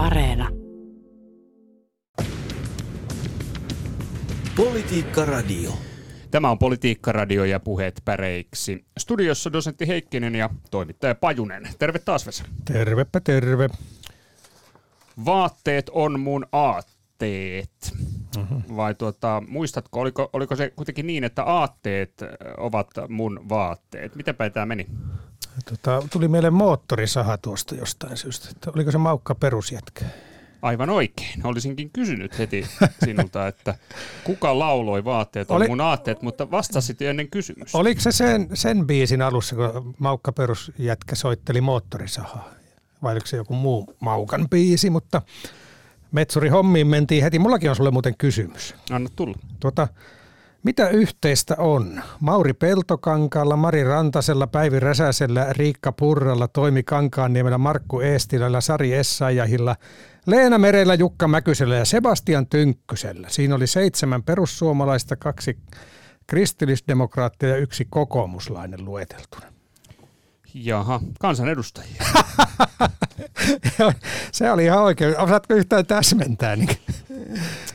Areena. Politiikka Radio. Tämä on Politiikka Radio ja puheet päreiksi. Studiossa dosentti Heikkinen ja toimittaja Pajunen. Terve taas Vesa. Tervepä terve. Vaatteet on mun aatteet. Mm-hmm. Vai tuota, muistatko, oliko, oliko se kuitenkin niin, että aatteet ovat mun vaatteet? Miten päin tämä meni? Tota, tuli meille moottorisaha tuosta jostain syystä. Että oliko se maukka perusjätkä? Aivan oikein. Olisinkin kysynyt heti sinulta, että kuka lauloi vaatteet on Oli... mun aatteet, mutta vastasit ennen kysymystä. Oliko se sen, sen biisin alussa, kun Maukka perusjätkä soitteli moottorisahaa? Vai oliko se joku muu Maukan biisi, mutta metsuri hommiin mentiin heti. Mullakin on sulle muuten kysymys. Anna tulla. Tuota, mitä yhteistä on? Mauri Peltokankaalla, Mari Rantasella, Päivi Räsäsellä, Riikka Purralla, Toimi Kankaanniemellä, Markku Eestilällä, Sari Essayahilla, Leena Merellä, Jukka Mäkysellä ja Sebastian Tynkkysellä. Siinä oli seitsemän perussuomalaista, kaksi kristillisdemokraattia ja yksi kokoomuslainen lueteltuna. Jaha, kansanedustajia. Se oli ihan oikein. Osaatko yhtään täsmentää? Niin?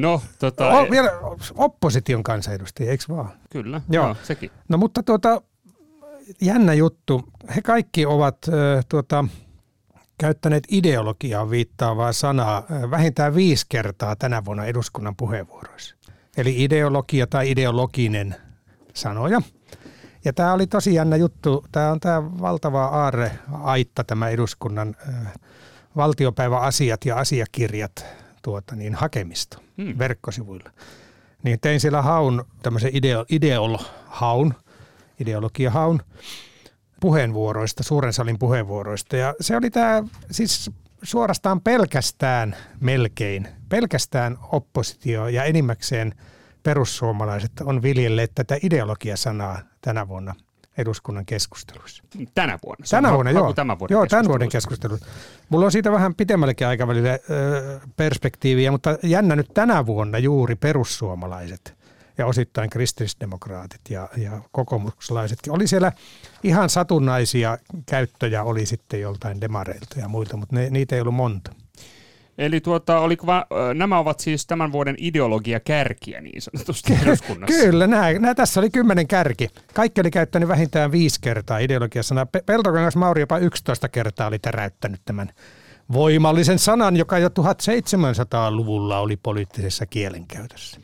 No, tota... O, vielä opposition kansanedustajia, eikö vaan? Kyllä, joo, joo sekin. No mutta tuota, jännä juttu. He kaikki ovat tuota, käyttäneet ideologiaa viittaavaa sanaa vähintään viisi kertaa tänä vuonna eduskunnan puheenvuoroissa. Eli ideologia tai ideologinen sanoja. Ja tämä oli tosi jännä juttu. Tämä on tämä valtava aarre aitta, tämä eduskunnan äh, valtiopäiväasiat ja asiakirjat tuota, niin, hakemisto hmm. verkkosivuilla. Niin tein siellä haun, tämmöisen ideo, ideol-haun, ideologiahaun puheenvuoroista, suuren salin puheenvuoroista. Ja se oli tämä siis suorastaan pelkästään melkein, pelkästään oppositio ja enimmäkseen perussuomalaiset on viljelleet tätä ideologiasanaa tänä vuonna eduskunnan keskusteluissa. Tänä vuonna? tänä vuonna, joo. Tämän vuoden joo, tämän vuoden keskusteluissa. Mulla on siitä vähän pitemmällekin aikavälille perspektiiviä, mutta jännä nyt tänä vuonna juuri perussuomalaiset ja osittain kristillisdemokraatit ja, ja kokoomuslaisetkin. Oli siellä ihan satunnaisia käyttöjä oli sitten joltain demareilta ja muilta, mutta ne, niitä ei ollut monta. Eli tuota, oliko va, nämä ovat siis tämän vuoden ideologia kärkiä niin sanotusti eduskunnassa. Kyllä, nämä, nämä, tässä oli kymmenen kärki. Kaikki oli käyttänyt vähintään viisi kertaa ideologiassa. Peltokangas Mauri jopa 11 kertaa oli täräyttänyt tämän voimallisen sanan, joka jo 1700-luvulla oli poliittisessa kielenkäytössä.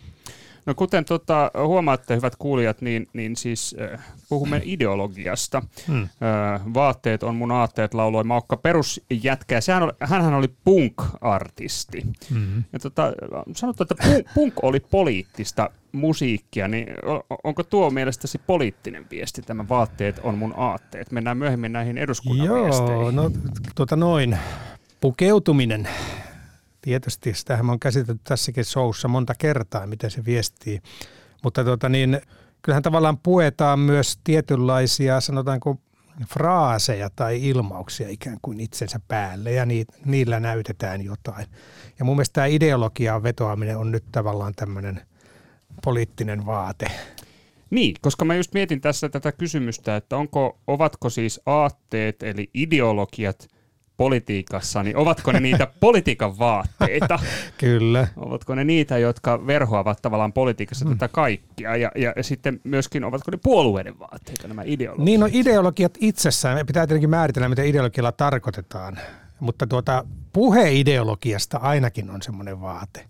No kuten tota, huomaatte, hyvät kuulijat, niin, niin siis äh, puhumme ideologiasta. Hmm. Vaatteet on mun aatteet, lauloi Maukka perusjätkä. Sehän oli, hänhän oli punk-artisti. Hmm. Ja tota, sanottu, että punk oli poliittista musiikkia, niin onko tuo mielestäsi poliittinen viesti, tämä vaatteet on mun aatteet? Mennään myöhemmin näihin eduskunnan Joo, viesteihin. no tuota noin. Pukeutuminen Tietysti sitähän on käsitelty tässäkin showssa monta kertaa, miten se viestii. Mutta tota niin, kyllähän tavallaan puetaan myös tietynlaisia, sanotaanko, fraaseja tai ilmauksia ikään kuin itsensä päälle ja niillä näytetään jotain. Ja mun mielestä tämä ideologiaan vetoaminen on nyt tavallaan tämmöinen poliittinen vaate. Niin, koska mä just mietin tässä tätä kysymystä, että onko, ovatko siis aatteet eli ideologiat politiikassa, niin ovatko ne niitä politiikan vaatteita? Kyllä. Ovatko ne niitä, jotka verhoavat tavallaan politiikassa mm. tätä kaikkia? Ja, ja, sitten myöskin, ovatko ne puolueiden vaatteita, nämä ideologiat? Niin, no ideologiat itsessään, pitää tietenkin määritellä, mitä ideologialla tarkoitetaan. Mutta tuota, puheideologiasta ainakin on semmoinen vaate.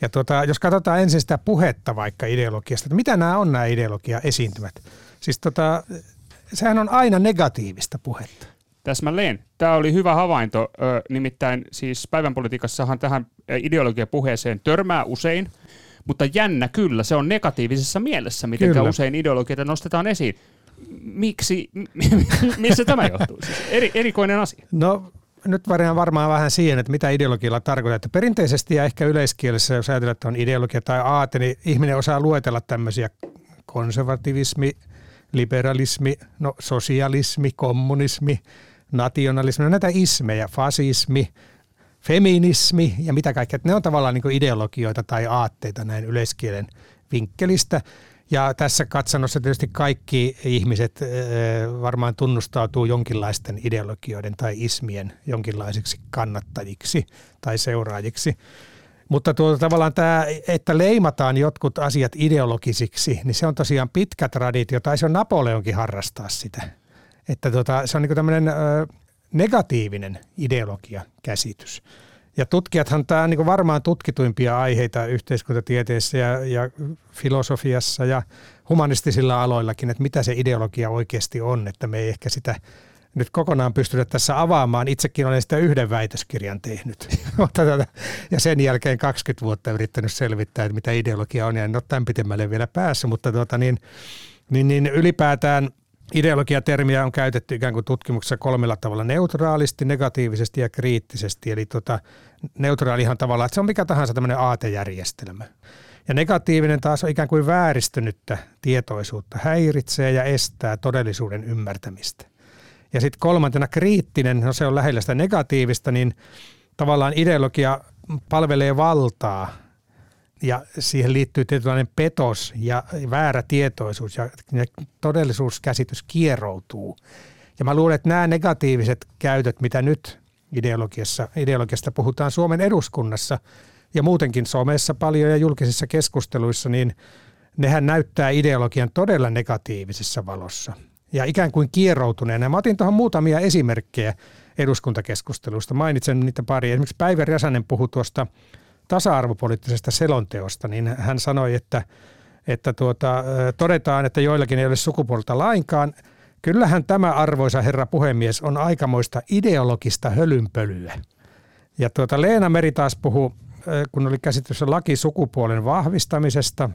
Ja tuota, jos katsotaan ensin sitä puhetta vaikka ideologiasta, että mitä nämä on nämä ideologia esiintymät. Siis tota, sehän on aina negatiivista puhetta. Täsmälleen. Tämä oli hyvä havainto. Nimittäin siis päivänpolitiikassahan tähän ideologiapuheeseen törmää usein, mutta jännä kyllä, se on negatiivisessa mielessä, miten kyllä. usein ideologioita nostetaan esiin. Miksi, missä tämä johtuu? Siis eri, erikoinen asia. No nyt varmaan varmaan vähän siihen, että mitä ideologialla tarkoittaa. Että perinteisesti ja ehkä yleiskielessä, jos ajatellaan, että on ideologia tai aate, niin ihminen osaa luetella tämmöisiä konservativismi, liberalismi, no sosialismi, kommunismi, nationalismi, no näitä ismejä, fasismi, feminismi ja mitä kaikkea. Ne on tavallaan niin ideologioita tai aatteita näin yleiskielen vinkkelistä. Ja tässä katsannossa tietysti kaikki ihmiset varmaan tunnustautuu jonkinlaisten ideologioiden tai ismien jonkinlaisiksi kannattajiksi tai seuraajiksi. Mutta tuota, tavallaan tämä, että leimataan jotkut asiat ideologisiksi, niin se on tosiaan pitkä traditio, tai se on Napoleonkin harrastaa sitä. Että tuota, se on niin tämmöinen negatiivinen ideologia-käsitys. Ja tutkijathan tämä on niin varmaan tutkituimpia aiheita yhteiskuntatieteessä ja, ja filosofiassa ja humanistisilla aloillakin, että mitä se ideologia oikeasti on, että me ei ehkä sitä nyt kokonaan pystytä tässä avaamaan. Itsekin olen sitä yhden väitöskirjan tehnyt. ja sen jälkeen 20 vuotta yrittänyt selvittää, että mitä ideologia on, ja en ole tämän pitemmälle vielä päässyt, mutta tuota, niin, niin, niin ylipäätään ideologiatermiä on käytetty ikään kuin tutkimuksessa kolmella tavalla, neutraalisti, negatiivisesti ja kriittisesti. Eli tuota, neutraalihan tavalla, että se on mikä tahansa tämmöinen aatejärjestelmä. Ja negatiivinen taas on ikään kuin vääristynyttä tietoisuutta, häiritsee ja estää todellisuuden ymmärtämistä. Ja sitten kolmantena kriittinen, no se on lähellä sitä negatiivista, niin tavallaan ideologia palvelee valtaa ja siihen liittyy tietynlainen petos ja väärä tietoisuus ja todellisuuskäsitys kieroutuu. Ja mä luulen, että nämä negatiiviset käytöt, mitä nyt ideologiassa, ideologiasta puhutaan Suomen eduskunnassa ja muutenkin somessa paljon ja julkisissa keskusteluissa, niin nehän näyttää ideologian todella negatiivisessa valossa ja ikään kuin kieroutuneena. Mä otin tuohon muutamia esimerkkejä eduskuntakeskustelusta. Mainitsen niitä pari. Esimerkiksi Päivä Räsänen puhui tuosta tasa-arvopoliittisesta selonteosta, niin hän sanoi, että, että tuota, todetaan, että joillakin ei ole sukupuolta lainkaan. Kyllähän tämä arvoisa herra puhemies on aikamoista ideologista hölynpölyä. Ja tuota, Leena Meri taas puhui, kun oli käsityssä laki sukupuolen vahvistamisesta.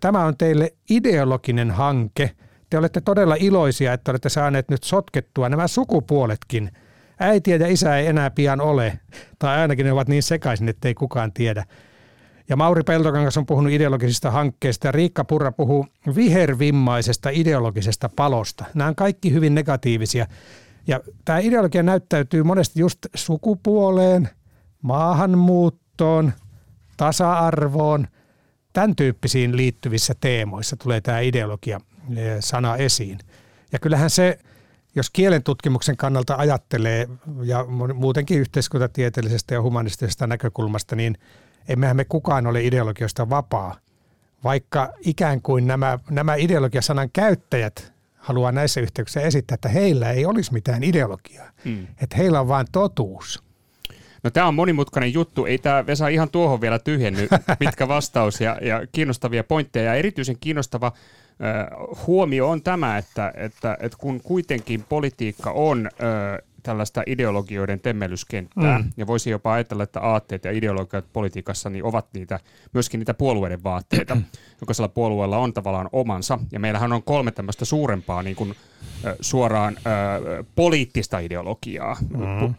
Tämä on teille ideologinen hanke – te olette todella iloisia, että olette saaneet nyt sotkettua nämä sukupuoletkin. Äitiä ja isä ei enää pian ole, tai ainakin ne ovat niin sekaisin, että ei kukaan tiedä. Ja Mauri Peltokangas on puhunut ideologisista hankkeista ja Riikka Purra puhuu vihervimmaisesta ideologisesta palosta. Nämä on kaikki hyvin negatiivisia. Ja tämä ideologia näyttäytyy monesti just sukupuoleen, maahanmuuttoon, tasa-arvoon, tämän tyyppisiin liittyvissä teemoissa tulee tämä ideologia sana esiin. Ja kyllähän se, jos kielen tutkimuksen kannalta ajattelee ja muutenkin yhteiskuntatieteellisestä ja humanistisesta näkökulmasta, niin emmehän me kukaan ole ideologioista vapaa, vaikka ikään kuin nämä, nämä ideologiasanan käyttäjät haluaa näissä yhteyksissä esittää, että heillä ei olisi mitään ideologiaa, hmm. että heillä on vain totuus. No tämä on monimutkainen juttu, ei tämä Vesa ihan tuohon vielä tyhjenny, pitkä vastaus ja, ja kiinnostavia pointteja ja erityisen kiinnostava huomio on tämä, että, että, että kun kuitenkin politiikka on tällaista ideologioiden temmellyskenttää, mm. ja voisi jopa ajatella, että aatteet ja ideologiat politiikassa niin ovat niitä, myöskin niitä puolueiden vaatteita. Jokaisella puolueella on tavallaan omansa, ja meillähän on kolme tämmöistä suurempaa niin kuin, suoraan ö, poliittista ideologiaa. Mm.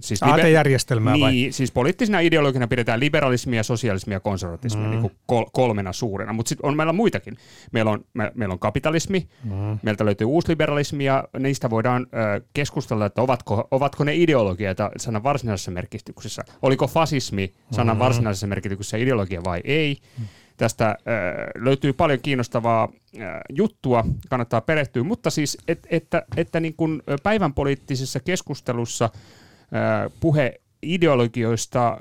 Siis Aatejärjestelmää liber- vai? Niin, siis poliittisena ideologina pidetään liberalismia, sosialismia ja konservatismia mm. niin kuin kol- kolmena suurena, mutta sitten on meillä muitakin. Meillä on, me, meillä on kapitalismi, mm. meiltä löytyy uusliberalismi ja niistä voidaan ö, keskustella, että ovatko, ovatko ne ideologioita sanan varsinaisessa merkityksessä. Oliko fasismi sanan mm. varsinaisessa merkityksessä ideologia vai ei? Mm. Tästä ö, löytyy paljon kiinnostavaa ö, juttua, kannattaa perehtyä, mutta siis, et, että, että niin kuin päivän poliittisessa keskustelussa – puhe ideologioista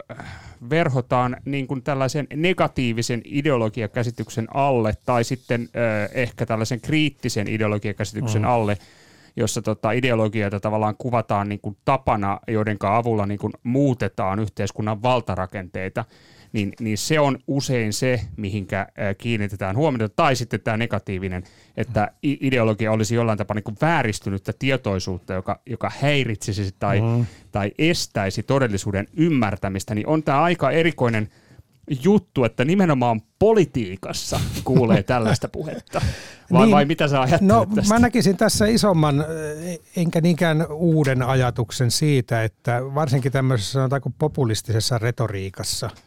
verhotaan niin kuin tällaisen negatiivisen ideologiakäsityksen alle tai sitten ehkä tällaisen kriittisen ideologiakäsityksen mm. alle, jossa tota ideologioita tavallaan kuvataan niin kuin tapana, joiden avulla niin kuin muutetaan yhteiskunnan valtarakenteita niin, niin se on usein se, mihinkä kiinnitetään huomiota, tai sitten tämä negatiivinen, että ideologia olisi jollain tapaa niin vääristynyttä tietoisuutta, joka, joka häiritsisi tai, mm. tai estäisi todellisuuden ymmärtämistä, niin on tämä aika erikoinen juttu, että nimenomaan politiikassa kuulee tällaista puhetta. Vai, niin, vai mitä sä ajattelet no, tästä? Mä näkisin tässä isomman, enkä niinkään uuden ajatuksen siitä, että varsinkin tämmöisessä sanotaanko populistisessa retoriikassa –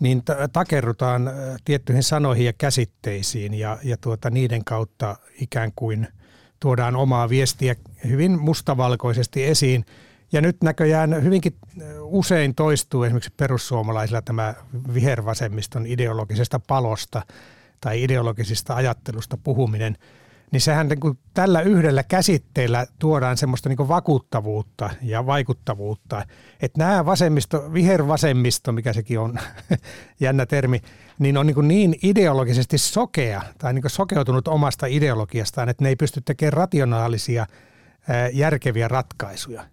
niin takerrutaan tiettyihin sanoihin ja käsitteisiin ja, ja tuota, niiden kautta ikään kuin tuodaan omaa viestiä hyvin mustavalkoisesti esiin. Ja nyt näköjään hyvinkin usein toistuu esimerkiksi perussuomalaisilla tämä vihervasemmiston ideologisesta palosta tai ideologisista ajattelusta puhuminen – niin sehän niin kuin tällä yhdellä käsitteellä tuodaan semmoista niin vakuuttavuutta ja vaikuttavuutta. Että nämä vasemmisto, vihervasemmisto, mikä sekin on jännä termi, niin on niin, niin ideologisesti sokea tai niin sokeutunut omasta ideologiastaan, että ne ei pysty tekemään rationaalisia, järkeviä ratkaisuja.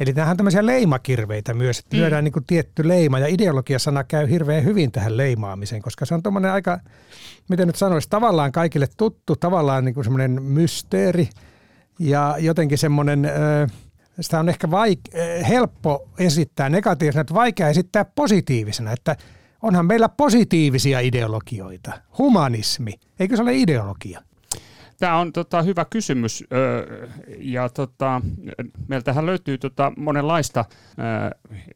Eli nämähän on tämmöisiä leimakirveitä myös, että mm. lyödään niin kuin tietty leima ja ideologiasana käy hirveän hyvin tähän leimaamiseen, koska se on tuommoinen aika, miten nyt sanoisi, tavallaan kaikille tuttu, tavallaan niin kuin semmoinen mysteeri ja jotenkin semmoinen, sitä on ehkä vaik- helppo esittää negatiivisena, että vaikea esittää positiivisena, että onhan meillä positiivisia ideologioita. Humanismi, eikö se ole ideologia? Tämä on tota, hyvä kysymys ja tota, meiltähän löytyy tota, monenlaista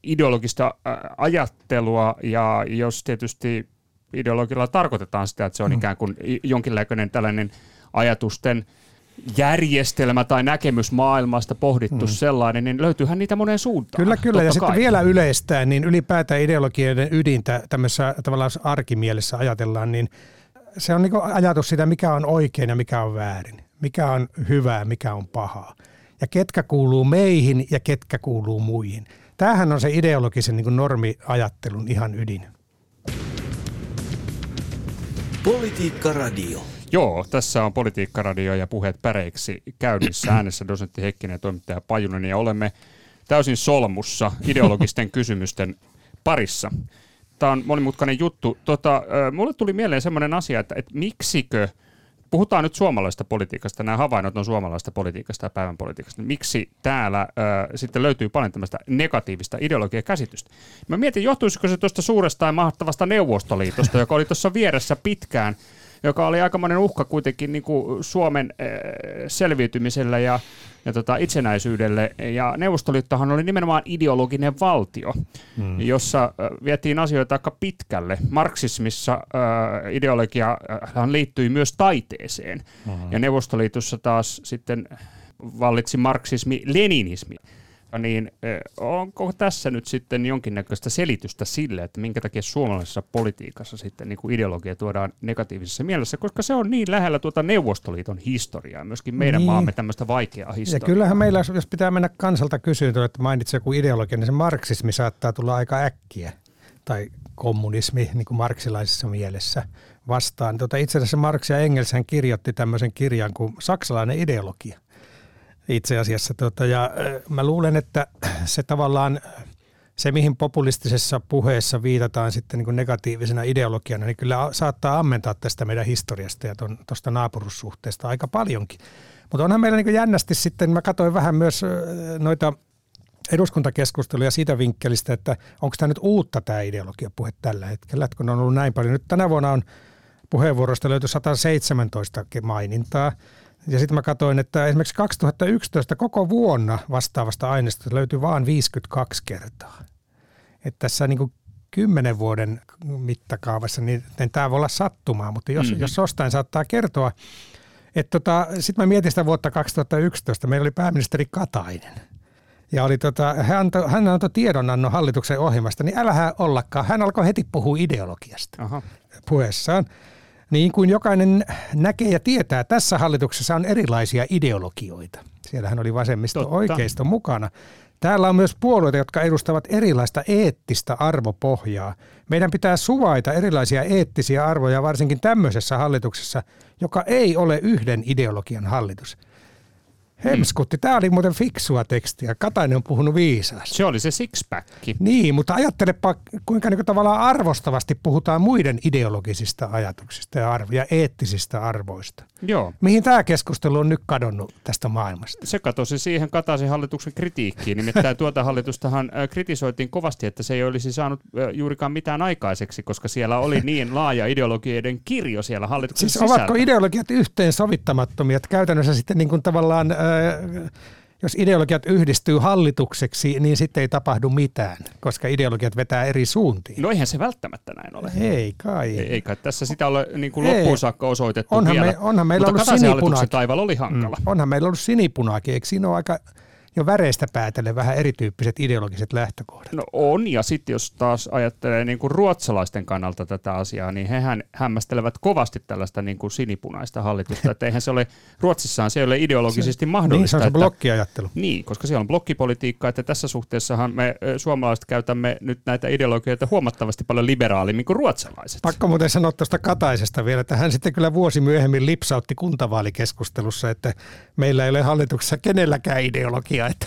ideologista ajattelua ja jos tietysti ideologilla tarkoitetaan sitä, että se on mm. ikään kuin jonkinlainen tällainen ajatusten järjestelmä tai näkemys maailmasta pohdittu mm. sellainen, niin löytyyhän niitä moneen suuntaan. Kyllä, kyllä. Ja kai. sitten vielä yleistään, niin ylipäätään ideologioiden ydintä tämmöisessä tavallaan arkimielessä ajatellaan, niin – se on niin ajatus siitä, mikä on oikein ja mikä on väärin, mikä on hyvää, mikä on pahaa. Ja ketkä kuuluu meihin ja ketkä kuuluu muihin. Tämähän on se ideologisen niin normiajattelun ihan ydin. Politiikka Radio. Joo, tässä on Politiikka Radio ja puheet päreiksi käynnissä. Äänessä dosentti Heikkinen ja toimittaja Pajunen ja olemme täysin solmussa ideologisten kysymysten parissa tämä on monimutkainen juttu. Tota, mulle tuli mieleen semmoinen asia, että, että miksikö, puhutaan nyt suomalaisesta politiikasta, nämä havainnot on suomalaisesta politiikasta ja päivän politiikasta, niin miksi täällä äh, sitten löytyy paljon tämmöistä negatiivista ideologiakäsitystä? Mä mietin, johtuisiko se tuosta suuresta ja mahtavasta Neuvostoliitosta, joka oli tuossa vieressä pitkään, joka oli aikamoinen uhka kuitenkin niin kuin Suomen äh, selviytymiselle ja, ja tota, itsenäisyydelle. Ja Neuvostoliittohan oli nimenomaan ideologinen valtio, hmm. jossa äh, vietiin asioita aika pitkälle. Marksismissa äh, ideologia äh, liittyi myös taiteeseen, hmm. ja Neuvostoliitossa taas sitten vallitsi marksismi-leninismi niin onko tässä nyt sitten jonkinnäköistä selitystä sille, että minkä takia suomalaisessa politiikassa sitten niin kuin ideologia tuodaan negatiivisessa mielessä, koska se on niin lähellä tuota Neuvostoliiton historiaa, myöskin meidän niin. maamme tämmöistä vaikeaa historiaa. Ja kyllähän meillä, jos pitää mennä kansalta kysyä, että mainitsi joku ideologia, niin se marksismi saattaa tulla aika äkkiä, tai kommunismi niin kuin marksilaisessa mielessä vastaan. Tuota, itse asiassa Marx ja Engels hän kirjoitti tämmöisen kirjan kuin Saksalainen ideologia – itse asiassa. Tota, ja mä luulen, että se tavallaan, se mihin populistisessa puheessa viitataan sitten niin kuin negatiivisena ideologiana, niin kyllä saattaa ammentaa tästä meidän historiasta ja tuosta naapurussuhteesta aika paljonkin. Mutta onhan meillä niin jännästi sitten, mä katsoin vähän myös noita eduskuntakeskusteluja siitä vinkkelistä, että onko tämä nyt uutta tämä ideologiapuhe tällä hetkellä, että kun on ollut näin paljon. Nyt tänä vuonna on puheenvuorosta löyty 117 mainintaa – ja sitten mä katsoin, että esimerkiksi 2011 koko vuonna vastaavasta aineistosta löytyy vain 52 kertaa. Että tässä niin kymmenen vuoden mittakaavassa, niin, niin tämä voi olla sattumaa, mutta jos, mm-hmm. jos jostain saattaa kertoa, että tota, sitten mä mietin sitä vuotta 2011, meillä oli pääministeri Katainen. Ja oli tota, hän, antoi, hän antoi tiedonannon hallituksen ohjelmasta, niin älähän ollakaan. Hän alkoi heti puhua ideologiasta Aha. puheessaan. Niin kuin jokainen näkee ja tietää, tässä hallituksessa on erilaisia ideologioita. Siellähän oli vasemmisto Totta. oikeisto mukana. Täällä on myös puolueita, jotka edustavat erilaista eettistä arvopohjaa. Meidän pitää suvaita erilaisia eettisiä arvoja varsinkin tämmöisessä hallituksessa, joka ei ole yhden ideologian hallitus – Hemskutti. Tämä oli muuten fiksua tekstiä. Katainen on puhunut viisaasti. Se oli se sixpack. Niin, mutta ajattelepa, kuinka niin tavallaan arvostavasti puhutaan muiden ideologisista ajatuksista ja, arvo- ja eettisistä arvoista. Joo. Mihin tämä keskustelu on nyt kadonnut tästä maailmasta? Se katosi siihen Kataisen hallituksen kritiikkiin. Nimittäin tuota hallitustahan kritisoitiin kovasti, että se ei olisi saanut juurikaan mitään aikaiseksi, koska siellä oli niin laaja ideologioiden kirjo siellä hallituksen siis sisällä. ovatko ideologiat yhteen sovittamattomia, että käytännössä sitten niin kuin tavallaan jos ideologiat yhdistyy hallitukseksi, niin sitten ei tapahdu mitään, koska ideologiat vetää eri suuntiin. No eihän se välttämättä näin ole. Ei kai. Ei, eikä tässä sitä ole niin kuin loppuun saakka osoitettu onhan vielä. Me, onhan meillä Mutta ollut sinipunaakin. taival oli hankala. Mm, onhan meillä ollut sinipunaakin, eikö siinä ole aika jo väreistä päätellen vähän erityyppiset ideologiset lähtökohdat. No on, ja sitten jos taas ajattelee niin kuin ruotsalaisten kannalta tätä asiaa, niin hehän hämmästelevät kovasti tällaista niin kuin sinipunaista hallitusta, että eihän se ole, Ruotsissaan se ei ole ideologisesti mahdollista. Niin, se on se että, blokkiajattelu. Niin, koska siellä on blokkipolitiikka, että tässä suhteessahan me suomalaiset käytämme nyt näitä ideologioita huomattavasti paljon liberaalimmin kuin ruotsalaiset. Pakko muuten sanoa tuosta Kataisesta vielä, että hän sitten kyllä vuosi myöhemmin lipsautti kuntavaalikeskustelussa, että meillä ei ole hallituksessa kenelläkään ideologia, että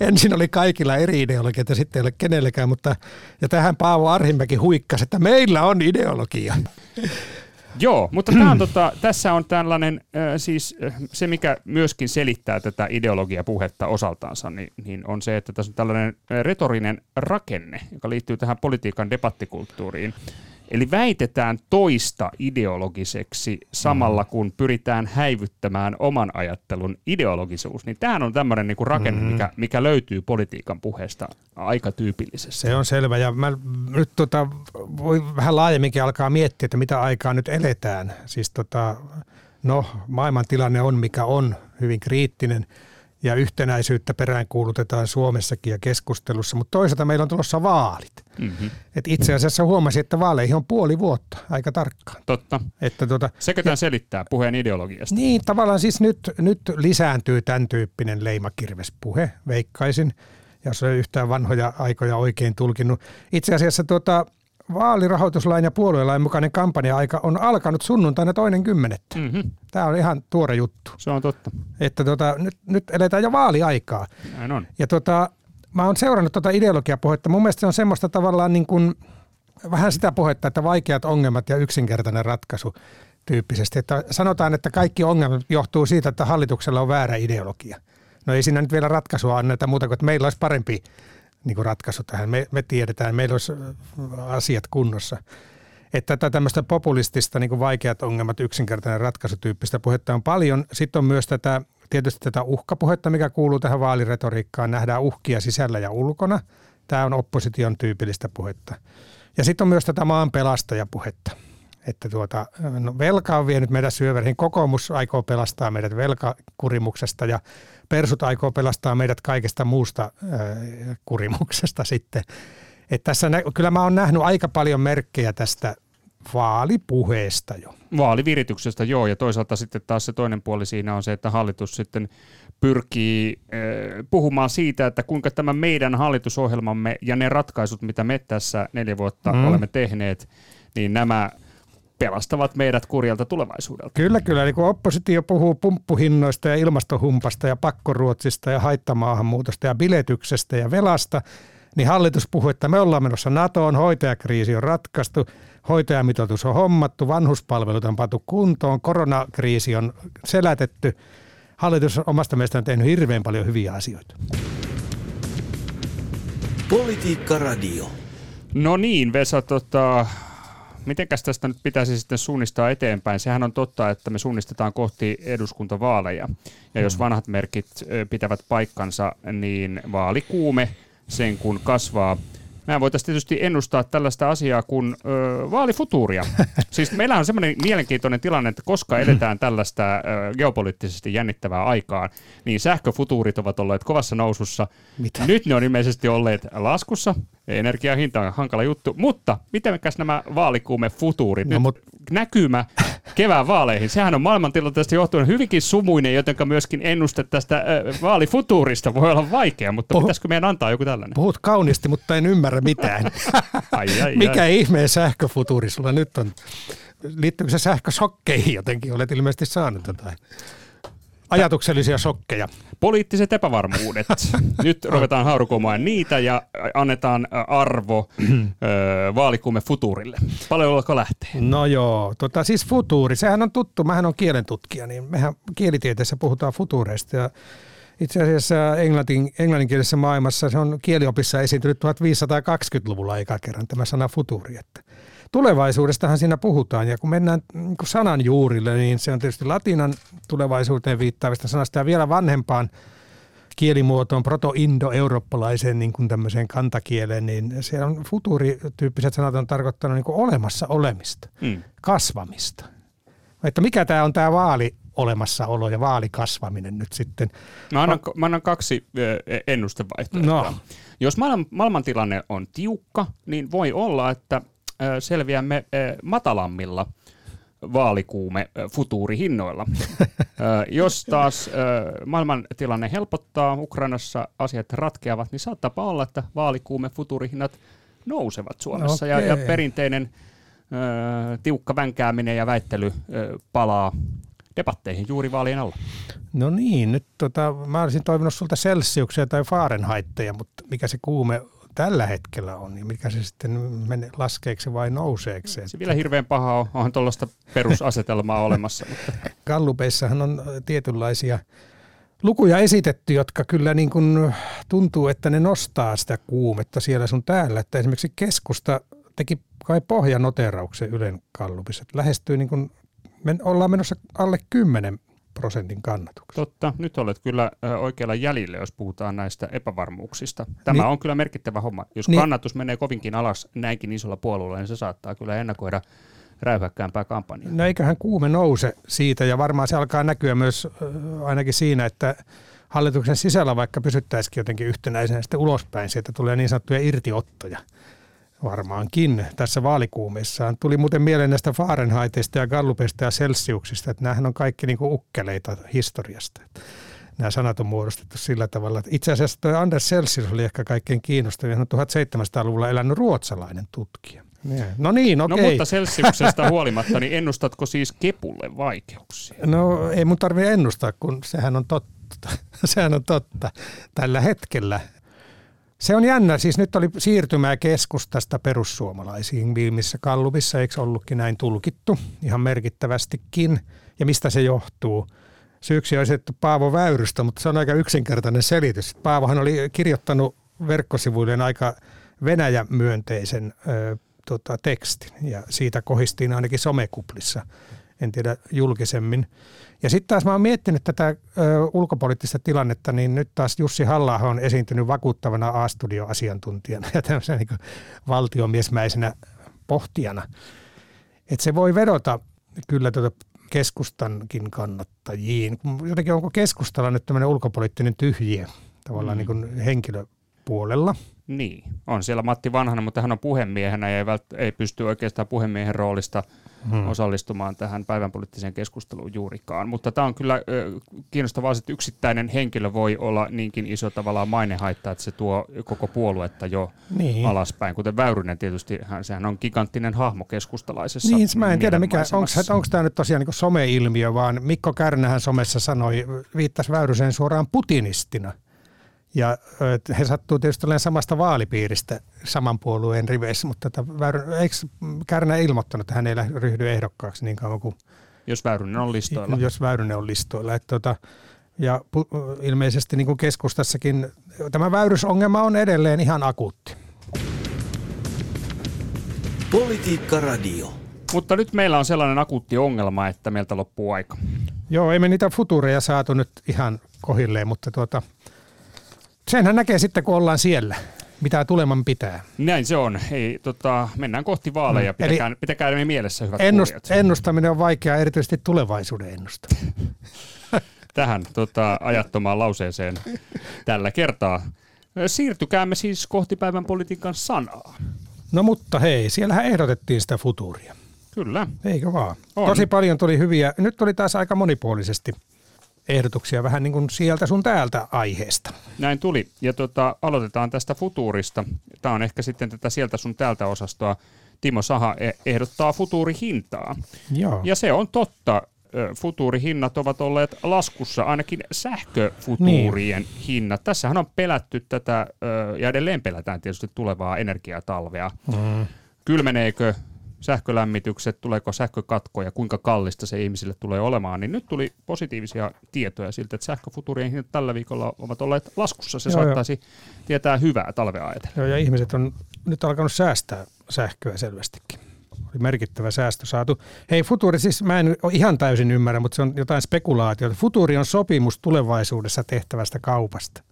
ensin oli kaikilla eri ideologiat ja sitten ei ole kenelläkään, mutta ja tähän Paavo Arhimäki huikkasi, että meillä on ideologia. Joo, mutta tämä on, tota, tässä on tällainen, äh, siis se mikä myöskin selittää tätä ideologiapuhetta osaltaansa, niin, niin on se, että tässä on tällainen retorinen rakenne, joka liittyy tähän politiikan debattikulttuuriin. Eli väitetään toista ideologiseksi samalla, mm. kun pyritään häivyttämään oman ajattelun ideologisuus. Niin tämähän on tämmöinen niinku rakenne, mm. mikä, mikä löytyy politiikan puheesta aika tyypillisesti. Se on selvä. Ja mä nyt tota, voi vähän laajemminkin alkaa miettiä, että mitä aikaa nyt eletään. Siis tota, no, maailman tilanne on mikä on, hyvin kriittinen – ja yhtenäisyyttä peräänkuulutetaan Suomessakin ja keskustelussa, mutta toisaalta meillä on tulossa vaalit. Mm-hmm. Et itse asiassa huomasin, että vaaleihin on puoli vuotta aika tarkkaan. Totta. Että tuota, Sekö tämän selittää puheen ideologiasta? Niin, tavallaan siis nyt, nyt lisääntyy tämän tyyppinen leimakirvespuhe, veikkaisin, jos on yhtään vanhoja aikoja oikein tulkinnut. Itse asiassa tuota, vaalirahoituslain ja puoluelain mukainen kampanja-aika on alkanut sunnuntaina toinen kymmenettä. Mm-hmm. Tämä on ihan tuore juttu. Se on totta. Että tota, nyt, nyt eletään jo vaaliaikaa. Näin on. Ja tota, mä oon seurannut tuota ideologiapuhetta. Mun mielestä se on semmoista tavallaan niin kuin, vähän sitä puhetta, että vaikeat ongelmat ja yksinkertainen ratkaisu tyyppisesti. Että sanotaan, että kaikki ongelmat johtuu siitä, että hallituksella on väärä ideologia. No ei siinä nyt vielä ratkaisua anneta muuta kuin, että meillä olisi parempi niin kuin ratkaisu tähän. Me, me tiedetään, meillä olisi asiat kunnossa. Että tätä tämmöistä populistista niin kuin vaikeat ongelmat, yksinkertainen ratkaisutyyppistä puhetta on paljon. Sitten on myös tätä, tietysti tätä uhkapuhetta, mikä kuuluu tähän vaaliretoriikkaan. Nähdään uhkia sisällä ja ulkona. Tämä on opposition tyypillistä puhetta. Ja sitten on myös tätä maan pelastajapuhetta. Että tuota, no velka on vienyt meidän syövereihin. Kokoomus aikoo pelastaa meidät velkakurimuksesta ja persut aikoo pelastaa meidät kaikesta muusta äh, kurimuksesta sitten. Et tässä nä- kyllä mä oon nähnyt aika paljon merkkejä tästä vaalipuheesta jo. Vaalivirityksestä joo, ja toisaalta sitten taas se toinen puoli siinä on se, että hallitus sitten pyrkii äh, puhumaan siitä, että kuinka tämä meidän hallitusohjelmamme ja ne ratkaisut, mitä me tässä neljä vuotta mm. olemme tehneet, niin nämä pelastavat meidät kurjalta tulevaisuudelta. Kyllä, kyllä. Eli kun oppositio puhuu pumppuhinnoista ja ilmastohumpasta ja pakkoruotsista ja haittamaahanmuutosta ja biletyksestä ja velasta, niin hallitus puhuu, että me ollaan menossa NATOon, hoitajakriisi on ratkaistu, hoitajamitoitus on hommattu, vanhuspalvelut on pantu kuntoon, koronakriisi on selätetty. Hallitus on omasta mielestään tehnyt hirveän paljon hyviä asioita. Politiikka Radio. No niin, Vesa, tota, mitenkäs tästä nyt pitäisi sitten suunnistaa eteenpäin? Sehän on totta, että me suunnistetaan kohti eduskuntavaaleja. Ja jos mm. vanhat merkit pitävät paikkansa, niin vaalikuume sen kun kasvaa. Mä voitaisiin tietysti ennustaa tällaista asiaa kuin ö, vaalifutuuria. siis meillä on semmoinen mielenkiintoinen tilanne, että koska edetään tällaista ö, geopoliittisesti jännittävää aikaa, niin sähköfutuurit ovat olleet kovassa nousussa. Mitä? Nyt ne on ilmeisesti olleet laskussa. Energiahinta on hankala juttu, mutta mitenkäs nämä vaalikuume futuurit, no, nyt mut... näkymä kevään vaaleihin, sehän on maailmantilanteesta johtuen hyvinkin sumuinen, joten myöskin ennuste tästä äh, vaalifutuurista voi olla vaikea, mutta Puhu... pitäisikö meidän antaa joku tällainen? Puhut kauniisti, mutta en ymmärrä mitään. ai, ai, Mikä ai. ihmeen sähköfutuuri sulla nyt on? Liittyykö se sähkösokkeihin jotenkin? Olet ilmeisesti saanut jotain ajatuksellisia sokkeja. Poliittiset epävarmuudet. Nyt ruvetaan haurukomaan niitä ja annetaan arvo vaalikumme futuurille. Paljon olko lähtee? No joo, tota, siis futuuri, sehän on tuttu. Mähän on kielentutkija, niin mehän kielitieteessä puhutaan futuureista ja itse asiassa englantin, englanninkielisessä maailmassa se on kieliopissa esiintynyt 1520-luvulla eka kerran tämä sana futuuri. Että tulevaisuudestahan siinä puhutaan ja kun mennään niin sanan juurille, niin se on tietysti latinan tulevaisuuteen viittaavista sanasta ja vielä vanhempaan kielimuotoon, proto-indo-eurooppalaiseen niin kuin tämmöiseen kantakieleen, niin se on futuurityyppiset sanat on tarkoittanut niin kuin olemassa olemista, mm. kasvamista. Että mikä tämä on tämä vaali, olemassaolo ja vaalikasvaminen nyt sitten? Mä annan, mä annan kaksi ennustevaihtoehtoa. No. Jos maailman, maailmantilanne on tiukka, niin voi olla, että selviämme matalammilla vaalikuume futuurihinnoilla. Jos taas maailman tilanne helpottaa, Ukrainassa asiat ratkeavat, niin saattaa olla, että vaalikuume futuurihinnat nousevat Suomessa okay. ja, ja perinteinen ö, tiukka vänkääminen ja väittely ö, palaa debatteihin juuri vaalien alla. No niin, nyt tota, mä olisin toivonut sulta Celsiuksia tai Fahrenheitteja, mutta mikä se kuume tällä hetkellä on, niin mikä se sitten menee, laskeeksi vai nouseeksi? Se vielä hirveän paha on, onhan tuollaista perusasetelmaa olemassa. Mutta. Gallupeissahan on tietynlaisia lukuja esitetty, jotka kyllä niin kuin tuntuu, että ne nostaa sitä kuumetta siellä sun täällä. Että esimerkiksi keskusta teki kai pohjanoterauksen Ylen kallupissa. Että lähestyy niin kuin, me ollaan menossa alle 10 prosentin kannatuksen. Totta, nyt olet kyllä oikealla jäljellä, jos puhutaan näistä epävarmuuksista. Tämä niin, on kyllä merkittävä homma. Jos niin, kannatus menee kovinkin alas näinkin isolla puolueella, niin se saattaa kyllä ennakoida räyhäkkäämpää kampanjaa. No eiköhän kuume nouse siitä ja varmaan se alkaa näkyä myös ainakin siinä, että hallituksen sisällä vaikka pysyttäisikin jotenkin yhtenäisenä sitten ulospäin, sieltä tulee niin sanottuja irtiottoja varmaankin tässä vaalikuumissaan. Tuli muuten mieleen näistä Fahrenheitista ja Gallupista ja Celsiuksista, että nämähän on kaikki niin kuin ukkeleita historiasta. Nämä sanat on muodostettu sillä tavalla, että itse asiassa tuo Anders Celsius oli ehkä kaikkein kiinnostavin. Hän on 1700-luvulla elänyt ruotsalainen tutkija. No niin, okei. No mutta Celsiuksesta huolimatta, niin ennustatko siis kepulle vaikeuksia? No ei mun tarvitse ennustaa, kun sehän on totta. sehän on totta. Tällä hetkellä se on jännä. Siis nyt oli siirtymää keskustasta perussuomalaisiin viimeisessä kallupissa, eikö ollutkin näin tulkittu ihan merkittävästikin. Ja mistä se johtuu? Syyksi on esitetty Paavo Väyrystä, mutta se on aika yksinkertainen selitys. Paavohan oli kirjoittanut verkkosivuilleen aika Venäjä-myönteisen ö, tota, tekstin ja siitä kohistiin ainakin somekuplissa, en tiedä julkisemmin. Ja sitten taas mä oon miettinyt tätä ö, ulkopoliittista tilannetta, niin nyt taas Jussi halla on esiintynyt vakuuttavana A-studio-asiantuntijana ja tämmöisenä niin valtiomiesmäisenä pohtijana. Että se voi vedota kyllä tuota keskustankin kannattajiin. Jotenkin onko keskustalla nyt tämmöinen ulkopoliittinen tyhjiö tavallaan mm. niin kuin henkilöpuolella? Niin, on siellä Matti Vanhanen, mutta hän on puhemiehenä ja ei, vält- ei pysty oikeastaan puhemiehen roolista hmm. osallistumaan tähän päivän poliittiseen keskusteluun juurikaan. Mutta tämä on kyllä kiinnostavaa, että yksittäinen henkilö voi olla niinkin iso tavallaan mainehaitta, että se tuo koko puoluetta jo niin. alaspäin. Kuten Väyrynen tietysti, hän, sehän on giganttinen hahmo keskustalaisessa Niin, mä en tiedä, mikä, onko tämä nyt tosiaan niin someilmiö, vaan Mikko Kärnähän somessa sanoi, viittasi Väyrysen suoraan putinistina – ja he sattuu tietysti olemaan samasta vaalipiiristä saman puolueen riveissä, mutta tätä, eikö Kärnä ilmoittanut, että hän ei ryhdy ehdokkaaksi niin kauan kuin... Jos Väyrynen on listoilla. Jos Väyrynen on listoilla. Että tota, ja ilmeisesti niin kuin keskustassakin tämä väyrysongelma on edelleen ihan akuutti. Politiikka Radio. Mutta nyt meillä on sellainen akuutti ongelma, että meiltä loppuu aika. Joo, ei me niitä futureja saatu nyt ihan kohilleen, mutta tuota, Senhän näkee sitten, kun ollaan siellä mitä tuleman pitää. Näin se on. Ei, tota, mennään kohti vaaleja. Mm. Pitäkää, Eli pitäkää ne mielessä, hyvät ennust, Ennustaminen on vaikeaa, erityisesti tulevaisuuden ennustaminen. Tähän tota, ajattomaan lauseeseen tällä kertaa. Siirtykäämme siis kohti päivän politiikan sanaa. No mutta hei, siellähän ehdotettiin sitä futuuria. Kyllä. Eikö vaan? On. Tosi paljon tuli hyviä. Nyt tuli taas aika monipuolisesti ehdotuksia vähän niin kuin sieltä sun täältä aiheesta. Näin tuli. Ja tota, aloitetaan tästä futuurista. Tämä on ehkä sitten tätä sieltä sun täältä osastoa. Timo Saha e- ehdottaa futuurihintaa. Joo. Ja se on totta. Futuurihinnat ovat olleet laskussa, ainakin sähköfutuurien niin. hinnat. Tässähän on pelätty tätä, ja edelleen pelätään tietysti tulevaa energiatalvea. Mm. Kylmeneekö sähkölämmitykset, tuleeko sähkökatkoja, kuinka kallista se ihmisille tulee olemaan, niin nyt tuli positiivisia tietoja siltä, että sähköfuturien hinnat tällä viikolla ovat olleet laskussa. Se joo, saattaisi jo. tietää hyvää talvea ajatella. Joo, ja ihmiset on nyt alkanut säästää sähköä selvästikin. Oli merkittävä säästö saatu. Hei, Futuri, siis mä en ihan täysin ymmärrä, mutta se on jotain spekulaatiota. Futuri on sopimus tulevaisuudessa tehtävästä kaupasta.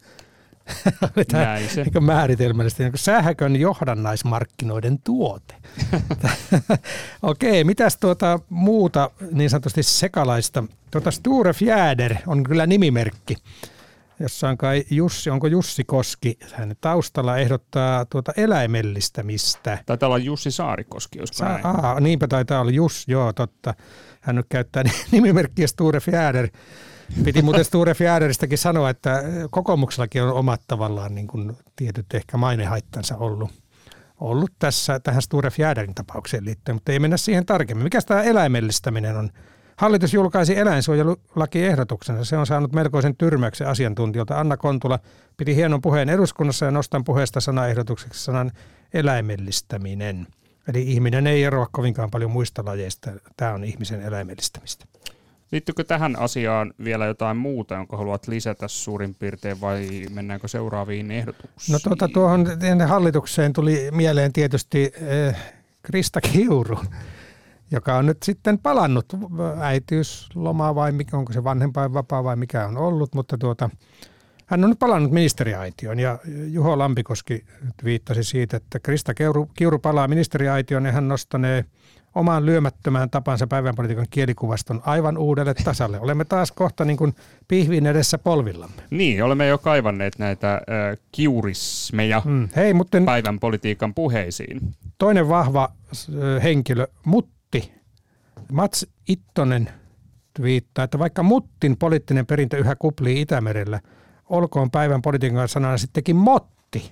Näin se. Niin määritelmällisesti, niin sähkön johdannaismarkkinoiden tuote. Okei, mitäs tuota muuta niin sanotusti sekalaista? Tuota Sture Fjäder on kyllä nimimerkki jossa on kai Jussi, onko Jussi Koski, hän taustalla ehdottaa tuota eläimellistämistä. Taitaa olla Jussi Saarikoski, jos Sa- näin. Aa, niinpä taitaa olla Jus, joo totta. Hän nyt käyttää nimimerkkiä Sture Fjäder. Piti muuten Sture Fjäderistäkin sanoa, että kokoomuksellakin on omat tavallaan niin kuin tietyt ehkä mainehaittansa ollut, ollut tässä tähän Sture Fjäderin tapaukseen liittyen, mutta ei mennä siihen tarkemmin. Mikä tämä eläimellistäminen on? Hallitus julkaisi eläinsuojelulakiehdotuksensa. Se on saanut melkoisen tyrmäyksen asiantuntijoilta. Anna Kontula piti hienon puheen eduskunnassa ja nostan puheesta sanaehdotukseksi sanan eläimellistäminen. Eli ihminen ei eroa kovinkaan paljon muista lajeista. Tämä on ihmisen eläimellistämistä. Liittyykö tähän asiaan vielä jotain muuta, jonka haluat lisätä suurin piirtein vai mennäänkö seuraaviin ehdotuksiin? No tuota, tuohon hallitukseen tuli mieleen tietysti eh, Krista Kiuru, joka on nyt sitten palannut äitiyslomaa vai mikä, onko se vanhempainvapaa vai mikä on ollut, mutta tuota, hän on nyt palannut ministeriaitioon ja Juho Lampikoski viittasi siitä, että Krista Kiuru, Kiuru palaa ministeriaitioon ja hän nostanee omaan lyömättömään tapansa päivänpolitiikan kielikuvaston aivan uudelle tasalle. Olemme taas kohta niin kuin pihvin edessä polvillamme. Niin, olemme jo kaivanneet näitä äh, kiurismeja mm. Hei, mutta päivän politiikan puheisiin. Toinen vahva äh, henkilö, Mutti. Mats Ittonen viittaa, että vaikka Muttin poliittinen perintö yhä kuplii Itämerellä, olkoon päivän politiikan sanana sittenkin Motti.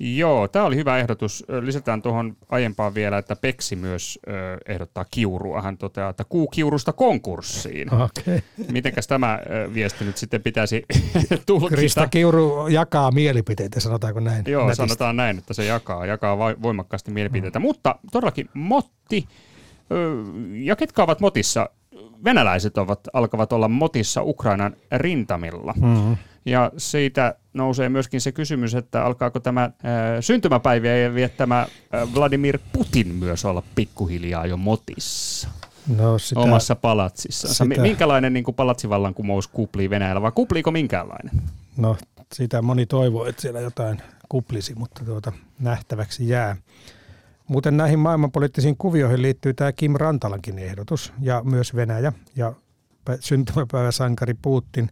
Joo, tämä oli hyvä ehdotus. Lisätään tuohon aiempaan vielä, että Peksi myös ehdottaa kiurua. Hän toteaa, että kuu kiurusta konkurssiin. Okay. Mitenkäs tämä viesti nyt sitten pitäisi tulkita? Krista Kiuru jakaa mielipiteitä, sanotaanko näin? Joo, nätistä. sanotaan näin, että se jakaa, jakaa voimakkaasti mielipiteitä. Mm. Mutta todellakin Motti ja ketkä ovat motissa? Venäläiset ovat, alkavat olla motissa Ukrainan rintamilla. Mm-hmm. Ja siitä nousee myöskin se kysymys, että alkaako tämä äh, syntymäpäiviä viettämä äh, Vladimir Putin myös olla pikkuhiljaa jo motissa. No sitä, omassa palatsissa. Sitä. Minkälainen niin kuin palatsivallankumous kuplii Venäjällä, vai kupliiko minkäänlainen? No sitä moni toivoo, että siellä jotain kuplisi, mutta tuota, nähtäväksi jää. Muuten näihin maailmanpoliittisiin kuvioihin liittyy tämä Kim Rantalankin ehdotus ja myös Venäjä ja syntymäpäiväsankari Putin.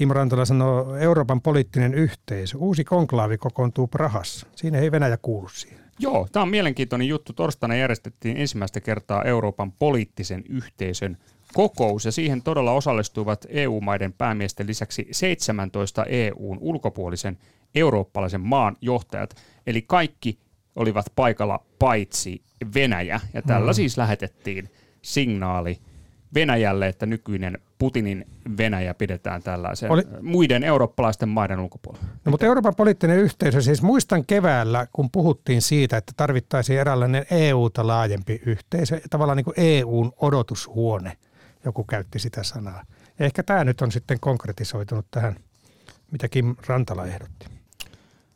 Kim Rantala sanoo, Euroopan poliittinen yhteisö, uusi konklaavi kokoontuu Prahassa. Siinä ei Venäjä kuulu siihen. Joo, tämä on mielenkiintoinen juttu. Torstaina järjestettiin ensimmäistä kertaa Euroopan poliittisen yhteisön kokous ja siihen todella osallistuivat EU-maiden päämiesten lisäksi 17 EUn ulkopuolisen eurooppalaisen maan johtajat. Eli kaikki olivat paikalla paitsi Venäjä. Ja tällä mm. siis lähetettiin signaali Venäjälle, että nykyinen Putinin Venäjä pidetään tällaisen Oli... muiden eurooppalaisten maiden ulkopuolella. No, mutta Euroopan poliittinen yhteisö, siis muistan keväällä, kun puhuttiin siitä, että tarvittaisiin eräänlainen EU-ta laajempi yhteisö, tavallaan niin kuin EUn odotushuone, joku käytti sitä sanaa. Ja ehkä tämä nyt on sitten konkretisoitunut tähän, mitä Kim Rantala ehdotti.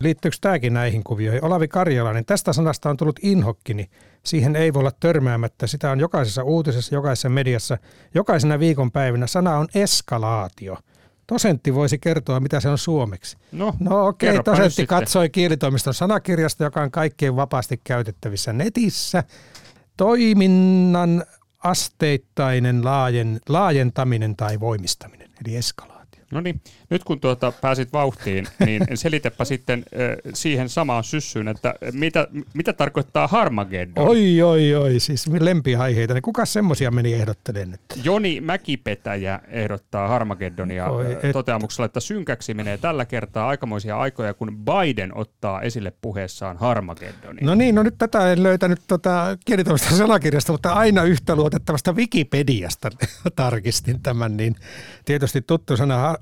Liittyykö tämäkin näihin kuvioihin? Olavi Karjalainen, tästä sanasta on tullut inhokkini. Siihen ei voi olla törmäämättä. Sitä on jokaisessa uutisessa, jokaisessa mediassa, jokaisena viikonpäivänä. Sana on eskalaatio. Dosentti voisi kertoa, mitä se on suomeksi. No, no okei, okay, dosentti katsoi kielitoimiston sanakirjasta, joka on kaikkein vapaasti käytettävissä netissä. Toiminnan asteittainen laajen, laajentaminen tai voimistaminen, eli eskalaatio. No niin, nyt kun tuota pääsit vauhtiin, niin selitäpä sitten siihen samaan syssyyn, että mitä, mitä tarkoittaa Harmageddon? Oi, oi, oi, siis lempiaiheita. Niin kuka semmoisia meni ehdottelemaan nyt? Joni Mäkipetäjä ehdottaa Harmageddonia oi, et... toteamuksella, että synkäksi menee tällä kertaa aikamoisia aikoja, kun Biden ottaa esille puheessaan Harmageddonia. No niin, no nyt tätä en löytänyt tota kielitoimista sanakirjasta, mutta aina yhtä luotettavasta Wikipediasta tarkistin tämän, niin tietysti tuttu sana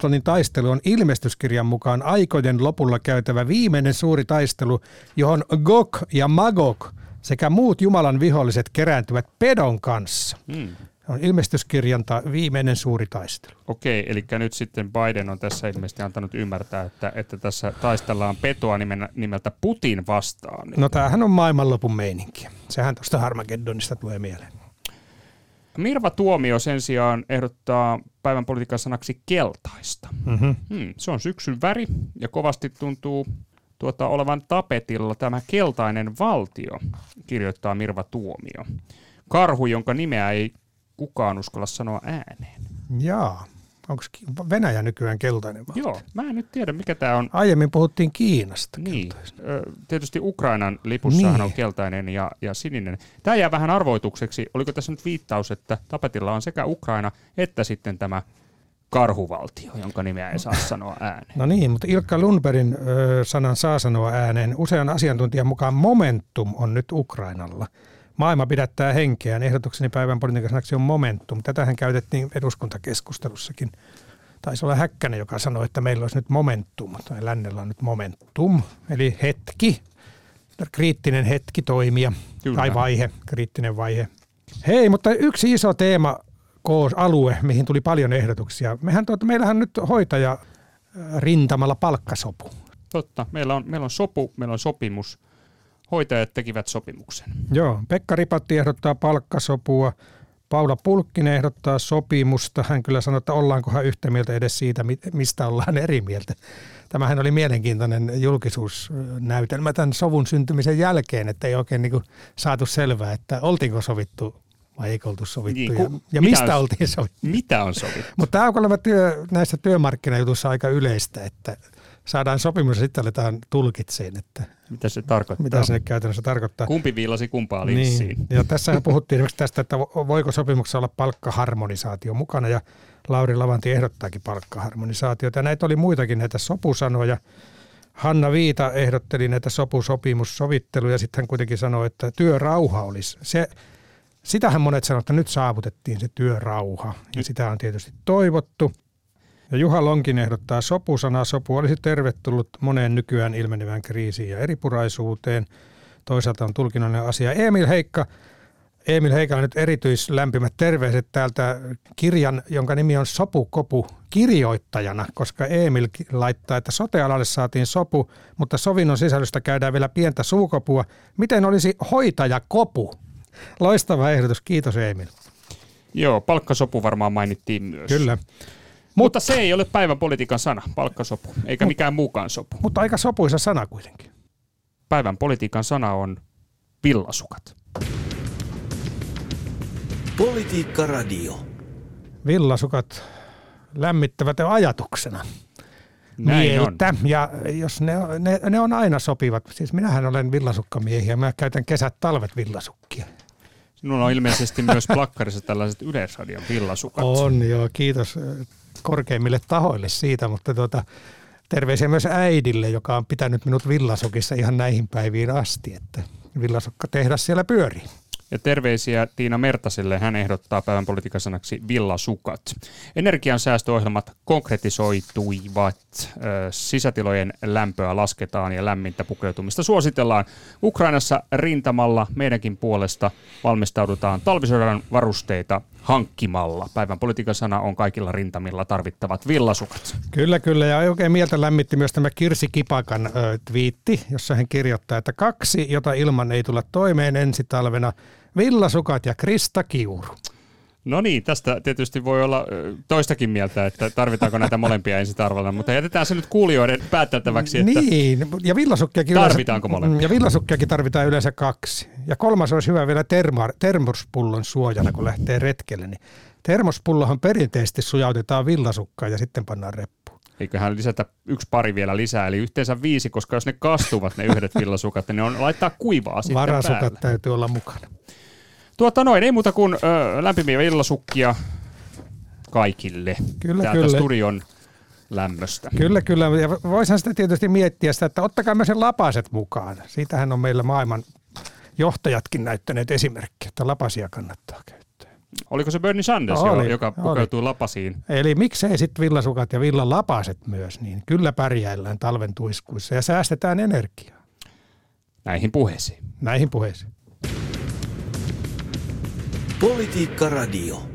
Armageddonin taistelu on ilmestyskirjan mukaan aikojen lopulla käytävä viimeinen suuri taistelu, johon Gog ja Magog sekä muut Jumalan viholliset kerääntyvät pedon kanssa. Hmm. On ilmestyskirjan ta- viimeinen suuri taistelu. Okei, eli nyt sitten Biden on tässä ilmeisesti antanut ymmärtää, että, että tässä taistellaan petoa nimeltä Putin vastaan. No tämähän on maailmanlopun meininki. Sehän tuosta Armageddonista tulee mieleen. Mirva Tuomio sen sijaan ehdottaa päivän politiikan sanaksi keltaista. Mm-hmm. Hmm, se on syksyn väri ja kovasti tuntuu tuota, olevan tapetilla tämä keltainen valtio, kirjoittaa Mirva Tuomio. Karhu, jonka nimeä ei kukaan uskalla sanoa ääneen. Jaa. Onko Venäjä nykyään keltainen valtio? Joo, mä en nyt tiedä mikä tämä on. Aiemmin puhuttiin Kiinasta. Niin, tietysti Ukrainan lipussahan Niin. on keltainen ja, ja sininen. Tämä jää vähän arvoitukseksi. Oliko tässä nyt viittaus, että tapetilla on sekä Ukraina että sitten tämä karhuvaltio, jonka nimeä ei saa sanoa ääneen. No niin, mutta Ilkka Lundbergin ö, sanan saa sanoa ääneen. Usean asiantuntijan mukaan momentum on nyt Ukrainalla. Maailma pidättää henkeään. Ehdotukseni päivän politiikan sanaksi on momentum. Tätähän käytettiin eduskuntakeskustelussakin. Taisi olla Häkkänen, joka sanoi, että meillä olisi nyt momentum, tai lännellä on nyt momentum, eli hetki, kriittinen hetki toimia, Kyllä. tai vaihe, kriittinen vaihe. Hei, mutta yksi iso teema, koos, alue, mihin tuli paljon ehdotuksia. Mehän tuota, meillähän nyt hoitaja äh, rintamalla palkkasopu. Totta, meillä on, meillä on sopu, meillä on sopimus. Hoitajat tekivät sopimuksen. Joo, Pekka Ripatti ehdottaa palkkasopua. Paula Pulkkinen ehdottaa sopimusta. Hän kyllä sanoi, että ollaankohan yhtä mieltä edes siitä, mi- mistä ollaan eri mieltä. Tämähän oli mielenkiintoinen julkisuusnäytelmä tämän sovun syntymisen jälkeen, että ei oikein niin saatu selvää, että oltiinko sovittu vai eikö oltu sovittu Niin, ja, ku- ja mistä on- oltiin sovittu. Mitä on sovittu? Mutta tämä on työ, näissä työmarkkinajutuissa aika yleistä, että saadaan sopimus ja sitten aletaan tulkitseen, että Mitä se tarkoittaa? mitä se käytännössä tarkoittaa. Kumpi viilasi kumpaa linssiin? Niin. Ja tässä puhuttiin esimerkiksi tästä, että vo- voiko sopimuksessa olla palkkaharmonisaatio mukana ja Lauri Lavanti ehdottaakin palkkaharmonisaatiota. Ja näitä oli muitakin näitä sopusanoja. Hanna Viita ehdotteli näitä sopusopimussovitteluja ja sitten hän kuitenkin sanoi, että työrauha olisi. Se, sitähän monet sanoivat, että nyt saavutettiin se työrauha ja sitä on tietysti toivottu. Ja Juha Lonkin ehdottaa sopusanaa. Sopu olisi tervetullut moneen nykyään ilmenevään kriisiin ja eripuraisuuteen. Toisaalta on tulkinnallinen asia. Emil Heikka, Emil Heikalla nyt erityislämpimät terveiset täältä kirjan, jonka nimi on Sopukopu kirjoittajana, koska Emil laittaa, että sotealalle saatiin sopu, mutta sovinnon sisällöstä käydään vielä pientä suukopua. Miten olisi hoitajakopu? Loistava ehdotus, kiitos Emil. Joo, palkkasopu varmaan mainittiin myös. Kyllä. Mutta se ei ole päivän politiikan sana, palkkasopu, eikä mikään muukaan sopu. Mutta aika sopuisa sana kuitenkin. Päivän politiikan sana on villasukat. Politiikka Radio. Villasukat lämmittävät jo ajatuksena. Näin on. Ja jos ne, ne, ne, on aina sopivat. Siis minähän olen villasukkamiehä. Mä käytän kesät, talvet villasukkia. Sinulla on ilmeisesti myös plakkarissa tällaiset yleisradion villasukat. On joo, kiitos korkeimmille tahoille siitä, mutta tuota, terveisiä myös äidille, joka on pitänyt minut villasukissa ihan näihin päiviin asti, että villasukka tehdas siellä pyörii. Ja terveisiä Tiina Mertaselle. Hän ehdottaa päivän politiikan sanaksi villasukat. Energiansäästöohjelmat konkretisoituivat. Sisätilojen lämpöä lasketaan ja lämmintä pukeutumista suositellaan. Ukrainassa rintamalla meidänkin puolesta valmistaudutaan talvisodan varusteita hankkimalla. Päivän politiikan sana on kaikilla rintamilla tarvittavat villasukat. Kyllä, kyllä. Ja oikein mieltä lämmitti myös tämä Kirsi Kipakan ö, twiitti, jossa hän kirjoittaa, että kaksi, jota ilman ei tulla toimeen ensi talvena, villasukat ja Krista Kiuru. No niin, tästä tietysti voi olla toistakin mieltä, että tarvitaanko näitä molempia ensi tarvalla, mutta jätetään se nyt kuulijoiden pääteltäväksi, että Niin, ja villasukkiakin Tarvitaanko yleensä, molempia? Ja villasukkiakin tarvitaan yleensä kaksi. Ja kolmas olisi hyvä vielä termar, termospullon suojana, kun lähtee retkelle. Niin termospullohan perinteisesti sujautetaan villasukkaan ja sitten pannaan reppuun. eiköhän lisätä yksi pari vielä lisää, eli yhteensä viisi, koska jos ne kastuvat ne yhdet villasukat, niin ne on laittaa kuivaa sitten Varasukat päälle. täytyy olla mukana. Tuota noin, ei muuta kuin ö, lämpimiä villasukkia kaikille Kyllä, täältä kyllä. studion lämmöstä. Kyllä, kyllä. Ja voisihan sitä tietysti miettiä sitä, että ottakaa myös lapaset mukaan. Siitähän on meillä maailman johtajatkin näyttäneet esimerkkiä, että lapasia kannattaa käyttää. Oliko se Bernie Sanders, Oli, jo, joka oli. pukeutui lapasiin? Eli miksei sitten villasukat ja villalapaset myös, niin kyllä pärjäillään talven tuiskuissa ja säästetään energiaa. Näihin puheisiin. Näihin puheisiin. Politiikka Radio.